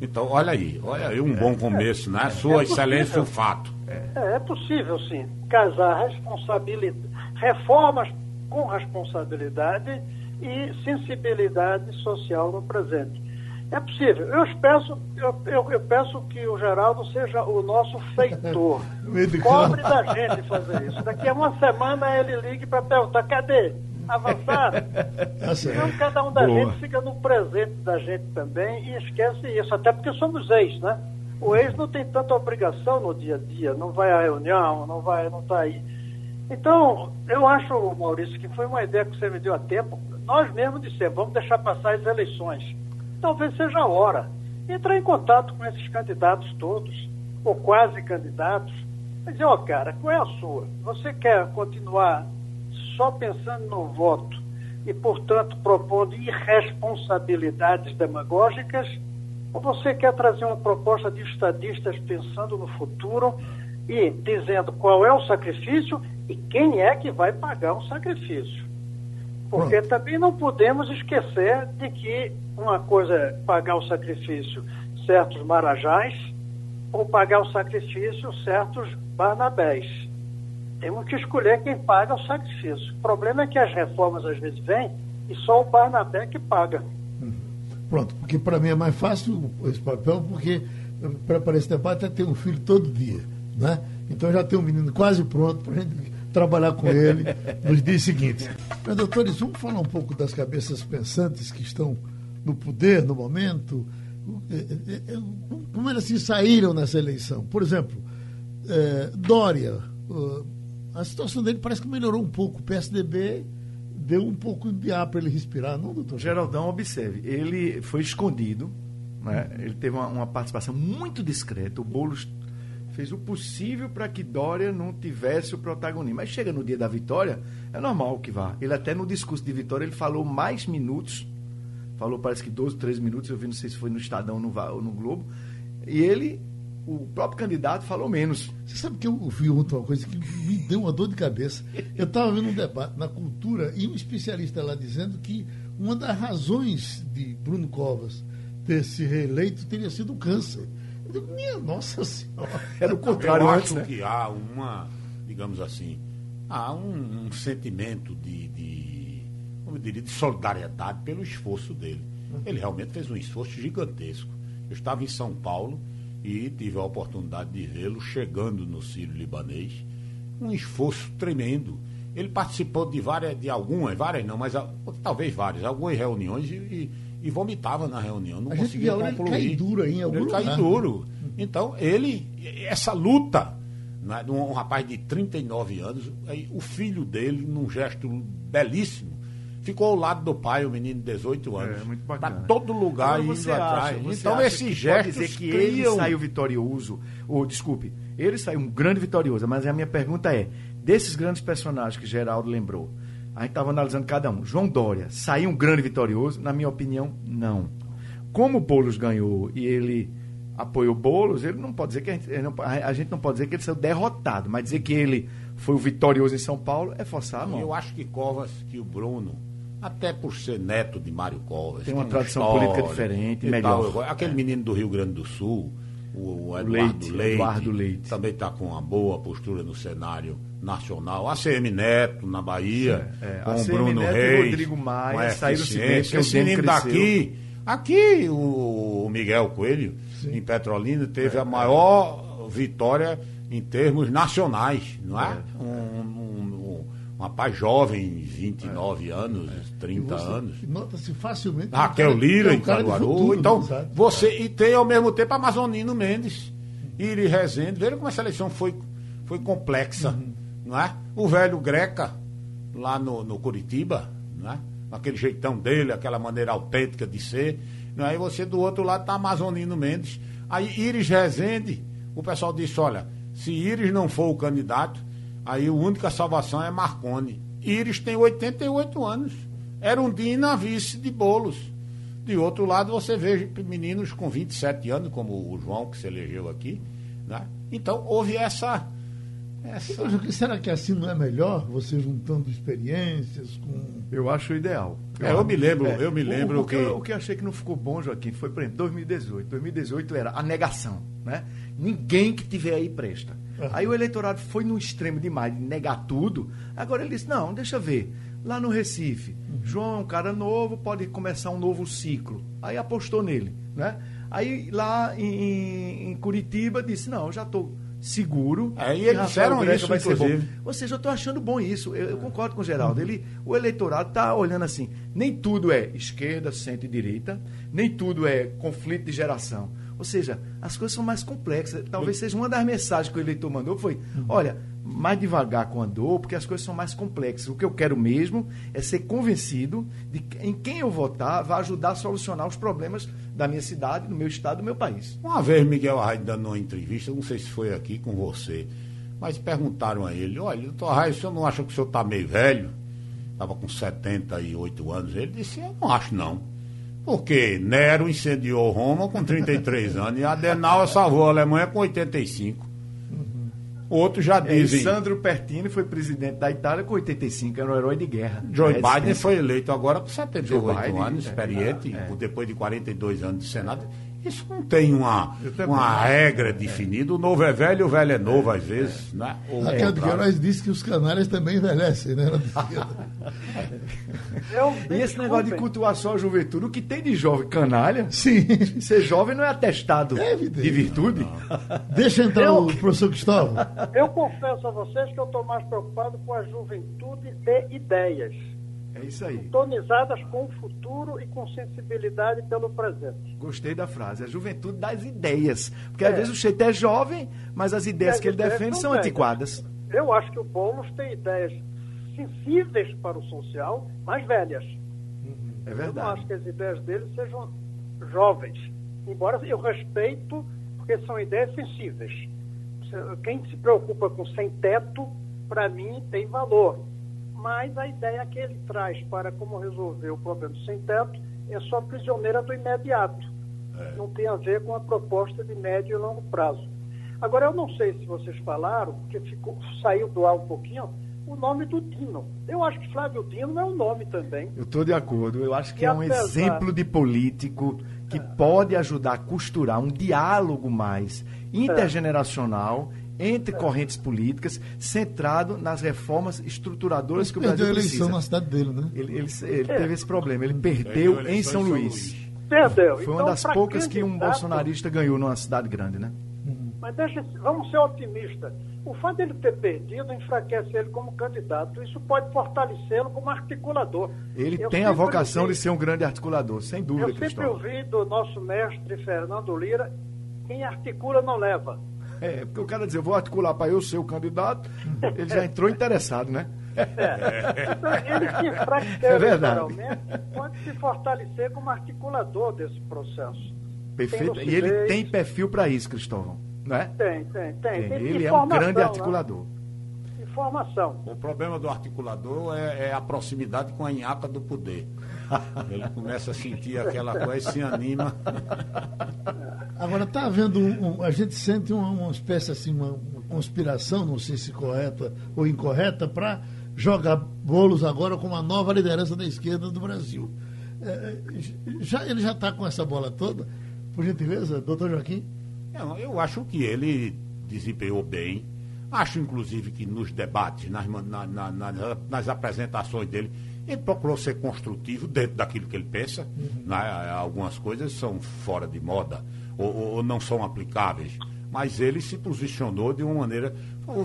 Então, olha aí, olha aí um é. bom começo, né? Sua é excelência, o fato. É. é possível, sim, casar responsabilidade, reformas com responsabilidade e sensibilidade social no presente. É possível. Eu peço, eu, eu, eu, peço que o Geraldo seja o nosso feitor. Cobre da gente fazer isso. Daqui a uma semana ele ligue para perguntar, cadê? Avançar? Tá então cada um da Boa. gente fica no presente da gente também e esquece isso, até porque somos ex, né? O ex não tem tanta obrigação no dia a dia, não vai à reunião, não vai, não está aí. Então, eu acho, Maurício, que foi uma ideia que você me deu a tempo. Nós mesmos dissemos, vamos deixar passar as eleições talvez seja a hora. Entrar em contato com esses candidatos todos, ou quase candidatos, e dizer, ó oh, cara, qual é a sua? Você quer continuar só pensando no voto e, portanto, propondo irresponsabilidades demagógicas? Ou você quer trazer uma proposta de estadistas pensando no futuro e dizendo qual é o sacrifício e quem é que vai pagar o sacrifício? Porque também não podemos esquecer de que uma coisa é pagar o sacrifício certos marajás ou pagar o sacrifício certos barnabés. Temos que escolher quem paga o sacrifício. O problema é que as reformas às vezes vêm e só o Barnabé que paga. Uhum. Pronto, porque para mim é mais fácil esse papel, porque para esse debate é ter um filho todo dia. Né? Então já tem um menino quase pronto para a gente trabalhar com ele nos dias seguintes. Mas, doutores, vamos falar um pouco das cabeças pensantes que estão no poder no momento. É, é, é, como elas se saíram nessa eleição? Por exemplo, é, Dória, a situação dele parece que melhorou um pouco. O PSDB deu um pouco de ar para ele respirar, não, doutor? Geraldão, observe, ele foi escondido, né? ele teve uma, uma participação muito discreta. O Boulos fez o possível para que Dória não tivesse o protagonismo. Mas chega no dia da vitória, é normal que vá. Ele até no discurso de vitória ele falou mais minutos, falou parece que 12, 13 minutos, eu vi, não sei se foi no Estadão ou no Globo, e ele, o próprio candidato, falou menos. Você sabe que eu vi ontem uma coisa que me deu uma dor de cabeça. Eu estava vendo um debate na cultura e um especialista lá dizendo que uma das razões de Bruno Covas ter se reeleito teria sido o câncer. Minha nossa senhora. Era o contrário eu antes, acho né? que há uma, digamos assim, há um, um sentimento de, de, como eu diria, de solidariedade pelo esforço dele. Ele realmente fez um esforço gigantesco. Eu estava em São Paulo e tive a oportunidade de vê-lo chegando no Sírio Libanês. Um esforço tremendo ele participou de várias, de algumas, várias não, mas talvez várias, algumas reuniões e, e, e vomitava na reunião, não a conseguia gente concluir. Ele cai duro aí, em algum ele cai duro. Então, ele, essa luta né, de um, um rapaz de 39 anos, aí, o filho dele, num gesto belíssimo, ficou ao lado do pai, o menino de 18 é, anos. É, para todo lugar indo acha, atrás. Então, esse gesto dizer que criam... ele saiu vitorioso, ou desculpe, ele saiu um grande vitorioso, mas a minha pergunta é: desses grandes personagens que Geraldo lembrou, a gente estava analisando cada um. João Dória saiu um grande vitorioso? Na minha opinião, não. Como Boulos ganhou e ele apoiou Boulos, ele não pode dizer que a gente, não, a gente não pode dizer que ele saiu derrotado, mas dizer que ele foi o vitorioso em São Paulo é forçar a mão. Eu acho que Covas, que o Bruno, até por ser neto de Mário Covas, tem uma tradição política diferente, melhor. Tal, aquele é. menino do Rio Grande do Sul, o, o Eduardo Leite, Leite, Eduardo Leite, também está com uma boa postura no cenário nacional. ACM Neto, na Bahia, é, é. com o Bruno Neto Reis. Rodrigo Maia saíram seguinte, Esse menino daqui, aqui o Miguel Coelho, Sim. em Petrolina, teve é, a maior vitória em termos nacionais, não é? é. Um, um, um, rapaz jovem, 29 é. anos, 30 anos. Nota-se facilmente. Raquel Lira, em Caruaru. Então, você. E tem ao mesmo tempo Amazonino Mendes, Iri Rezende. Veja como essa eleição foi, foi complexa. Uhum não é? O velho Greca, lá no, no Curitiba, não é? Aquele jeitão dele, aquela maneira autêntica de ser. Não é? E você do outro lado tá Amazonino Mendes. Aí Iris Rezende, o pessoal disse, olha, se Iris não for o candidato, aí a única salvação é Marconi. Iris tem 88 anos. Era um dia na vice de bolos. De outro lado, você vê meninos com 27 anos, como o João, que se elegeu aqui. Né? Então, houve essa essa... Será que assim não é melhor? Você juntando experiências com. Eu acho ideal. Eu, é, eu me lembro, é, eu me lembro o, o que, que. O que eu achei que não ficou bom, Joaquim, foi, por exemplo, 2018. 2018 era a negação. Né? Ninguém que tiver aí presta. Uhum. Aí o eleitorado foi no extremo demais de negar tudo. Agora ele disse: não, deixa ver. Lá no Recife, uhum. João é um cara novo, pode começar um novo ciclo. Aí apostou nele. Né? Aí lá em, em Curitiba disse: não, já estou seguro. É, e eles disseram isso, vai inclusive. Ser bom. Ou seja, eu estou achando bom isso. Eu, eu concordo com o Geraldo. Ele, o eleitorado está olhando assim. Nem tudo é esquerda, centro e direita. Nem tudo é conflito de geração. Ou seja, as coisas são mais complexas. Talvez seja uma das mensagens que o eleitor mandou foi, uhum. olha, mais devagar com a dor, porque as coisas são mais complexas. O que eu quero mesmo é ser convencido de que em quem eu votar vai ajudar a solucionar os problemas da minha cidade, do meu estado, do meu país. Uma vez Miguel Arraio dando uma entrevista, não sei se foi aqui com você, mas perguntaram a ele, olha, doutor Arraio, o senhor não acha que o senhor está meio velho? Estava com 78 anos. Ele disse, eu não acho não. Porque Nero incendiou Roma com 33 anos e Adenauer salvou a Alemanha com 85. Outros já é, dizem. É, Sandro Pertini foi presidente da Itália com 85, era um herói de guerra. Joe Biden foi eleito agora com 78 Biden, anos, experiente, é, é. depois de 42 anos de Senado. Isso não tem uma, uma regra definida. O novo é velho, o velho é novo, às vezes. Né? Raquel de Queiroz disse que os canários também envelhecem, né? e esse negócio de cultuar só a juventude, o que tem de jovem canalha? Sim. Ser jovem não é atestado é de virtude. Deixa entrar eu, o professor Cristóvão. Eu confesso a vocês que eu estou mais preocupado com a juventude de ideias. É isso aí. Sintonizadas com o futuro e com sensibilidade pelo presente. Gostei da frase. A juventude das ideias. Porque é. às vezes o Cheite é jovem, mas as ideias que ele defende são antiquadas. Eu acho que o Boulos tem ideias sensíveis para o social, mas velhas. É verdade. Eu não acho que as ideias dele sejam jovens. Embora eu respeito, porque são ideias sensíveis. quem se preocupa com sem teto, para mim, tem valor. Mas a ideia que ele traz para como resolver o problema do sem teto é só prisioneira do imediato. É. Não tem a ver com a proposta de médio e longo prazo. Agora, eu não sei se vocês falaram, porque ficou, saiu do ar um pouquinho, o nome do Dino. Eu acho que Flávio Dino é um nome também. Eu estou de acordo. Eu acho que e é um apesar... exemplo de político que é. pode ajudar a costurar um diálogo mais intergeneracional é. Entre é. correntes políticas, centrado nas reformas estruturadoras ele que o Brasil precisa. Ele perdeu a eleição na cidade dele, né? Ele, ele, ele é. teve esse problema. Ele perdeu em São, Luís. Perdeu. Foi uma então, das poucas que um bolsonarista ganhou numa cidade grande, né? Mas deixa, vamos ser otimistas. O fato dele ter perdido enfraquece ele como candidato. Isso pode fortalecê-lo como articulador. Ele eu tem a vocação ouvi, de ser um grande articulador, sem dúvida, Eu sempre ouvi do nosso mestre Fernando Lira, quem articula não leva. É, porque o cara dizer, eu vou articular para eu ser o candidato, ele já entrou interessado, né? É. Então, ele se enfraqueceu, é verdade. pode se fortalecer como articulador desse processo. Perfeito. E ele tem perfil para isso, Cristóvão. Não é? Tem, tem, tem. tem ele é um grande né? articulador. Né? Informação. O problema do articulador é, é, a proximidade com a inhaca do poder. Ele começa a sentir aquela coisa e se anima. Agora está havendo um, um, a gente sente uma, uma espécie assim, uma, uma, conspiração, não sei se correta ou incorreta, para jogar bolos agora com uma nova liderança da esquerda do Brasil. É, já, ele já está com essa bola toda? Por gentileza, doutor Joaquim? Não, eu acho que ele desempenhou bem. Acho, inclusive, que nos debates, nas, na, na, na, nas apresentações dele, ele procurou ser construtivo dentro daquilo que ele pensa. Uhum. Né? Algumas coisas são fora de moda ou, ou, não são aplicáveis. Mas ele se posicionou de uma maneira.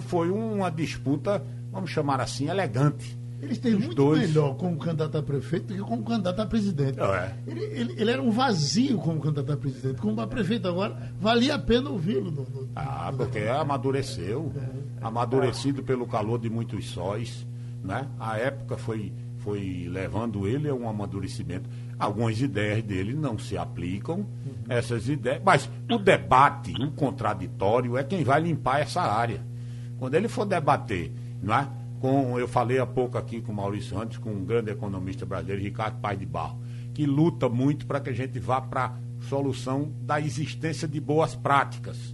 Foi uma disputa, vamos chamar assim, elegante eles têm muito dois... melhor como candidato a prefeito do que como candidato a presidente. É. Ele, ele, ele, era um vazio como candidato a presidente. Como a prefeito agora, valia a pena ouvi-lo. No, no, ah, porque amadureceu. É. Amadurecido pelo calor de muitos sóis. Né? A época foi, foi levando ele a um amadurecimento. Algumas ideias dele não se aplicam, uhum. essas ideias. Mas o debate, o contraditório, é quem vai limpar essa área. Quando ele for debater, não é? com, eu falei há pouco aqui com o Maurício antes, com um grande economista brasileiro, Ricardo Paz de Barro, que luta muito para que a gente vá para a solução da existência de boas práticas.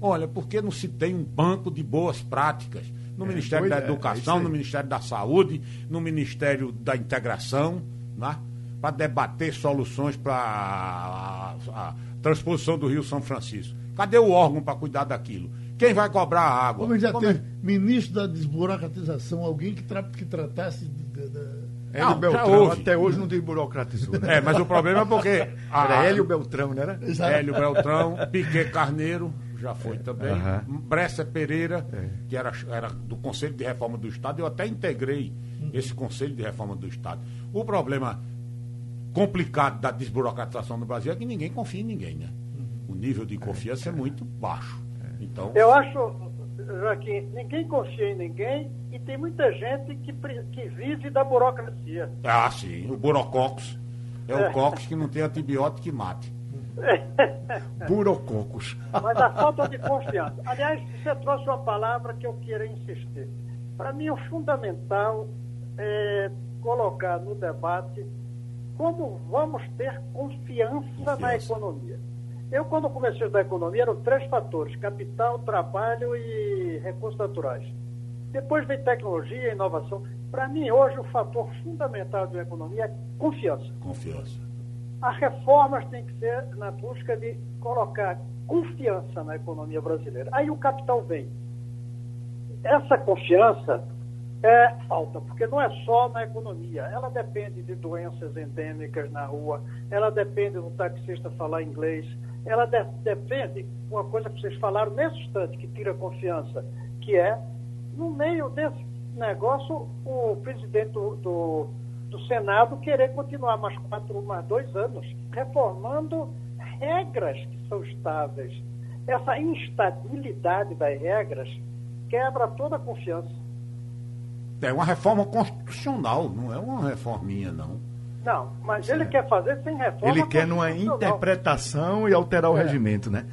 Olha, por que não se tem um banco de boas práticas? No é, Ministério da é, Educação, é no Ministério da Saúde, no Ministério da Integração, né? para debater soluções para a, a, a transposição do Rio São Francisco. Cadê o órgão para cuidar daquilo? Quem vai cobrar a água? Como já Como teve é? ministro da desburocratização, alguém que, tra que tratasse de, de... Hélio não, Beltrão, até hoje não desburocratizou. Né? É, mas o problema é porque. A... Era Hélio Beltrão, não era? Exato. Hélio Beltrão, Piquet Carneiro, já foi é. também. Uhum. Bressa Pereira, é. que era, era do Conselho de Reforma do Estado, eu até integrei uhum. esse Conselho de Reforma do Estado. O problema complicado da desburocratização no Brasil é que ninguém confia em ninguém, né? Uhum. O nível de confiança é muito baixo. Então... Eu acho, Joaquim, ninguém confia em ninguém e tem muita gente que, que vive da burocracia. Ah, sim, o burococos. É o é. cocos que não tem antibiótico que mate. Burococos. Mas a falta de confiança. Aliás, você trouxe uma palavra que eu queria insistir. Para mim, o fundamental é colocar no debate como vamos ter confiança, confiança. na economia. Eu, quando comecei a estudar economia, eram três fatores: capital, trabalho e recursos naturais. Depois vem tecnologia inovação. Para mim, hoje, o fator fundamental da economia é confiança. Confiança. As reformas têm que ser na busca de colocar confiança na economia brasileira. Aí o capital vem. Essa confiança é falta, porque não é só na economia. Ela depende de doenças endêmicas na rua, ela depende do taxista falar inglês, ela de, depende, uma coisa que vocês falaram nesse instante, que tira confiança, que é, no meio desse negócio, o presidente do, do, do Senado querer continuar mais quatro, mais dois anos, reformando regras que são estáveis. Essa instabilidade das regras quebra toda a confiança. É uma reforma constitucional, não é uma reforminha, não. Não, mas ele quer fazer sem reforma. Ele quer numa interpretação e alterar o é. regimento, né?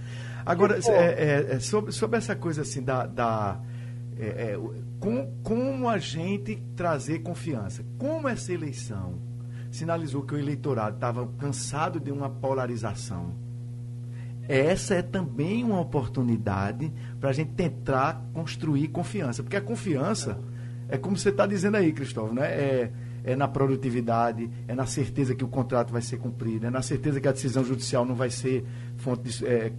Agora, é, é, é, sobre, sobre essa coisa assim da. da é, com, como a gente trazer confiança? Como essa eleição sinalizou que o eleitorado estava cansado de uma polarização? Essa é também uma oportunidade para a gente tentar construir confiança. Porque a confiança é como você está dizendo aí, Cristóvão, né? É, é na produtividade, é na certeza que o contrato vai ser cumprido, é na certeza que a decisão judicial não vai ser fonte de, é,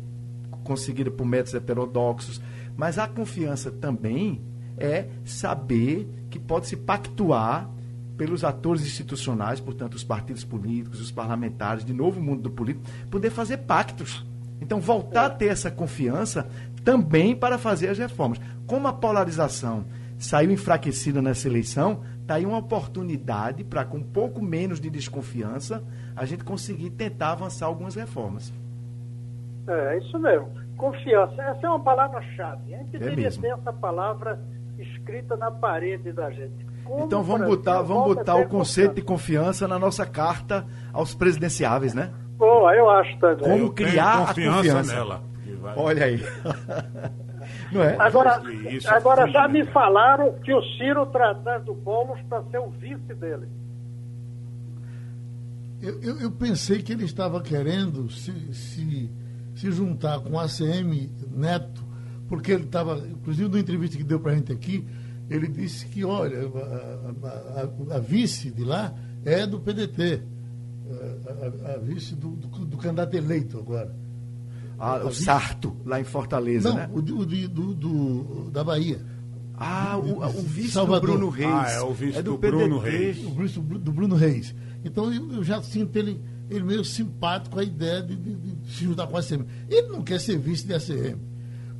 conseguida por métodos heterodoxos. Mas a confiança também é saber que pode se pactuar pelos atores institucionais, portanto, os partidos políticos, os parlamentares, de novo o mundo do político, poder fazer pactos. Então, voltar a ter essa confiança também para fazer as reformas. Como a polarização saiu enfraquecida nessa eleição, está aí uma oportunidade para, com um pouco menos de desconfiança, a gente conseguir tentar avançar algumas reformas. É, isso mesmo. Confiança. Essa é uma palavra-chave. A gente é deveria ter essa palavra escrita na parede da gente. Como então vamos botar, vamos botar o conceito confiança. de confiança na nossa carta aos presidenciáveis, né? Boa, eu acho também. Como eu criar confiança a confiança nela. Olha aí. Não é? Agora, Isso, agora já me falaram que o Ciro traz do Boulos para ser o vice dele. Eu, eu, eu, pensei que ele estava querendo se, se, se juntar com o ACM Neto, porque ele estava, inclusive na entrevista que deu para a gente aqui, ele disse que, olha, a, a, a, vice de lá é do PDT, a, vice do, do, do candidato eleito agora. Ah, o Sarto, lá em Fortaleza, Não, né? o, o do, do, da Bahia. Ah, o, o vice Salvador. do Bruno Reis. Ah, é o vice é do, do Bruno Reis. O vice do Bruno Reis. Então eu, eu já sinto ele, ele meio simpático com a ideia de, de, de, se juntar com a ACM. Ele não quer ser vice da ACM.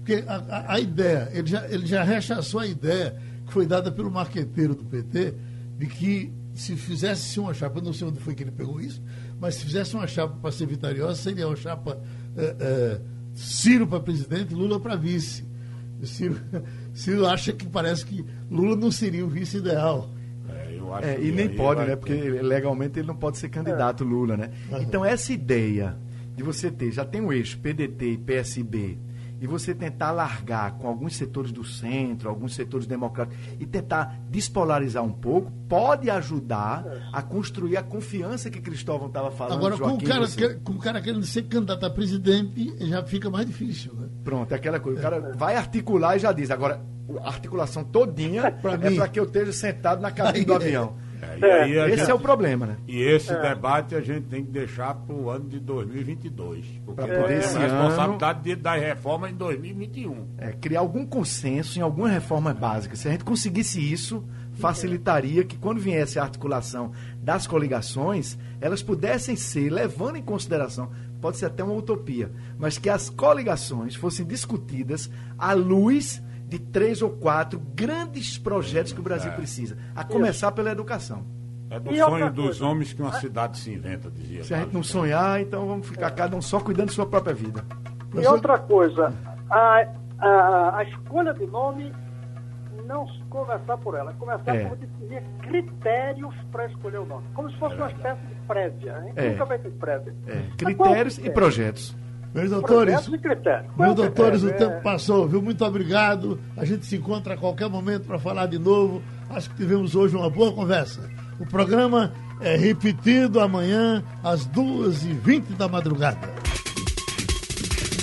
Porque a, a, a, ideia, ele já, ele já rechaçou a ideia que foi dada pelo marqueteiro do PT de que se fizesse uma chapa, eu não sei onde foi que ele pegou isso, mas se fizesse uma chapa para ser vitoriosa, seria uma chapa é, é, Ciro para presidente, Lula para vice. Ciro, Ciro acha que parece que Lula não seria o vice ideal. É, e nem pode, né? Porque legalmente ele não pode ser candidato Lula, né? Então essa ideia de você ter, já tem o eixo PDT e PSB, e você tentar largar com alguns setores do centro, alguns setores democráticos, e tentar despolarizar um pouco, pode ajudar a construir a confiança que Cristóvão estava falando. Agora, com o, cara, que, com o cara querendo ser candidato a presidente, já fica mais difícil. Né? Pronto, é aquela coisa. O cara vai articular e já diz. Agora, a articulação todinha pra é para que eu esteja sentado na cabine do avião. É, esse gente, é o problema, né? E esse é. debate a gente tem que deixar para o ano de 2022. Porque pra poder é a responsabilidade ano, de, da reforma em 2021. É, criar algum consenso em alguma reforma básica. Se a gente conseguisse isso, facilitaria que quando viesse a articulação das coligações, elas pudessem ser, levando em consideração, pode ser até uma utopia, mas que as coligações fossem discutidas à luz de três ou quatro grandes projetos que o Brasil é. precisa, a começar Isso. pela educação. É do e sonho dos coisa. homens que uma cidade se inventa, dizia. Se a gente não sonhar, então vamos ficar cada um só cuidando de sua própria vida. E outra coisa, a, a, a escolha de nome não conversar por ela, começar é. por definir critérios para escolher o nome. Como se fosse é uma espécie de prévia. A gente é. nunca vai ter prévia. É. Critérios e projetos. Meus doutores, meus doutores, o tempo passou, viu? Muito obrigado. A gente se encontra a qualquer momento para falar de novo. Acho que tivemos hoje uma boa conversa. O programa é repetido amanhã às 2h20 da madrugada.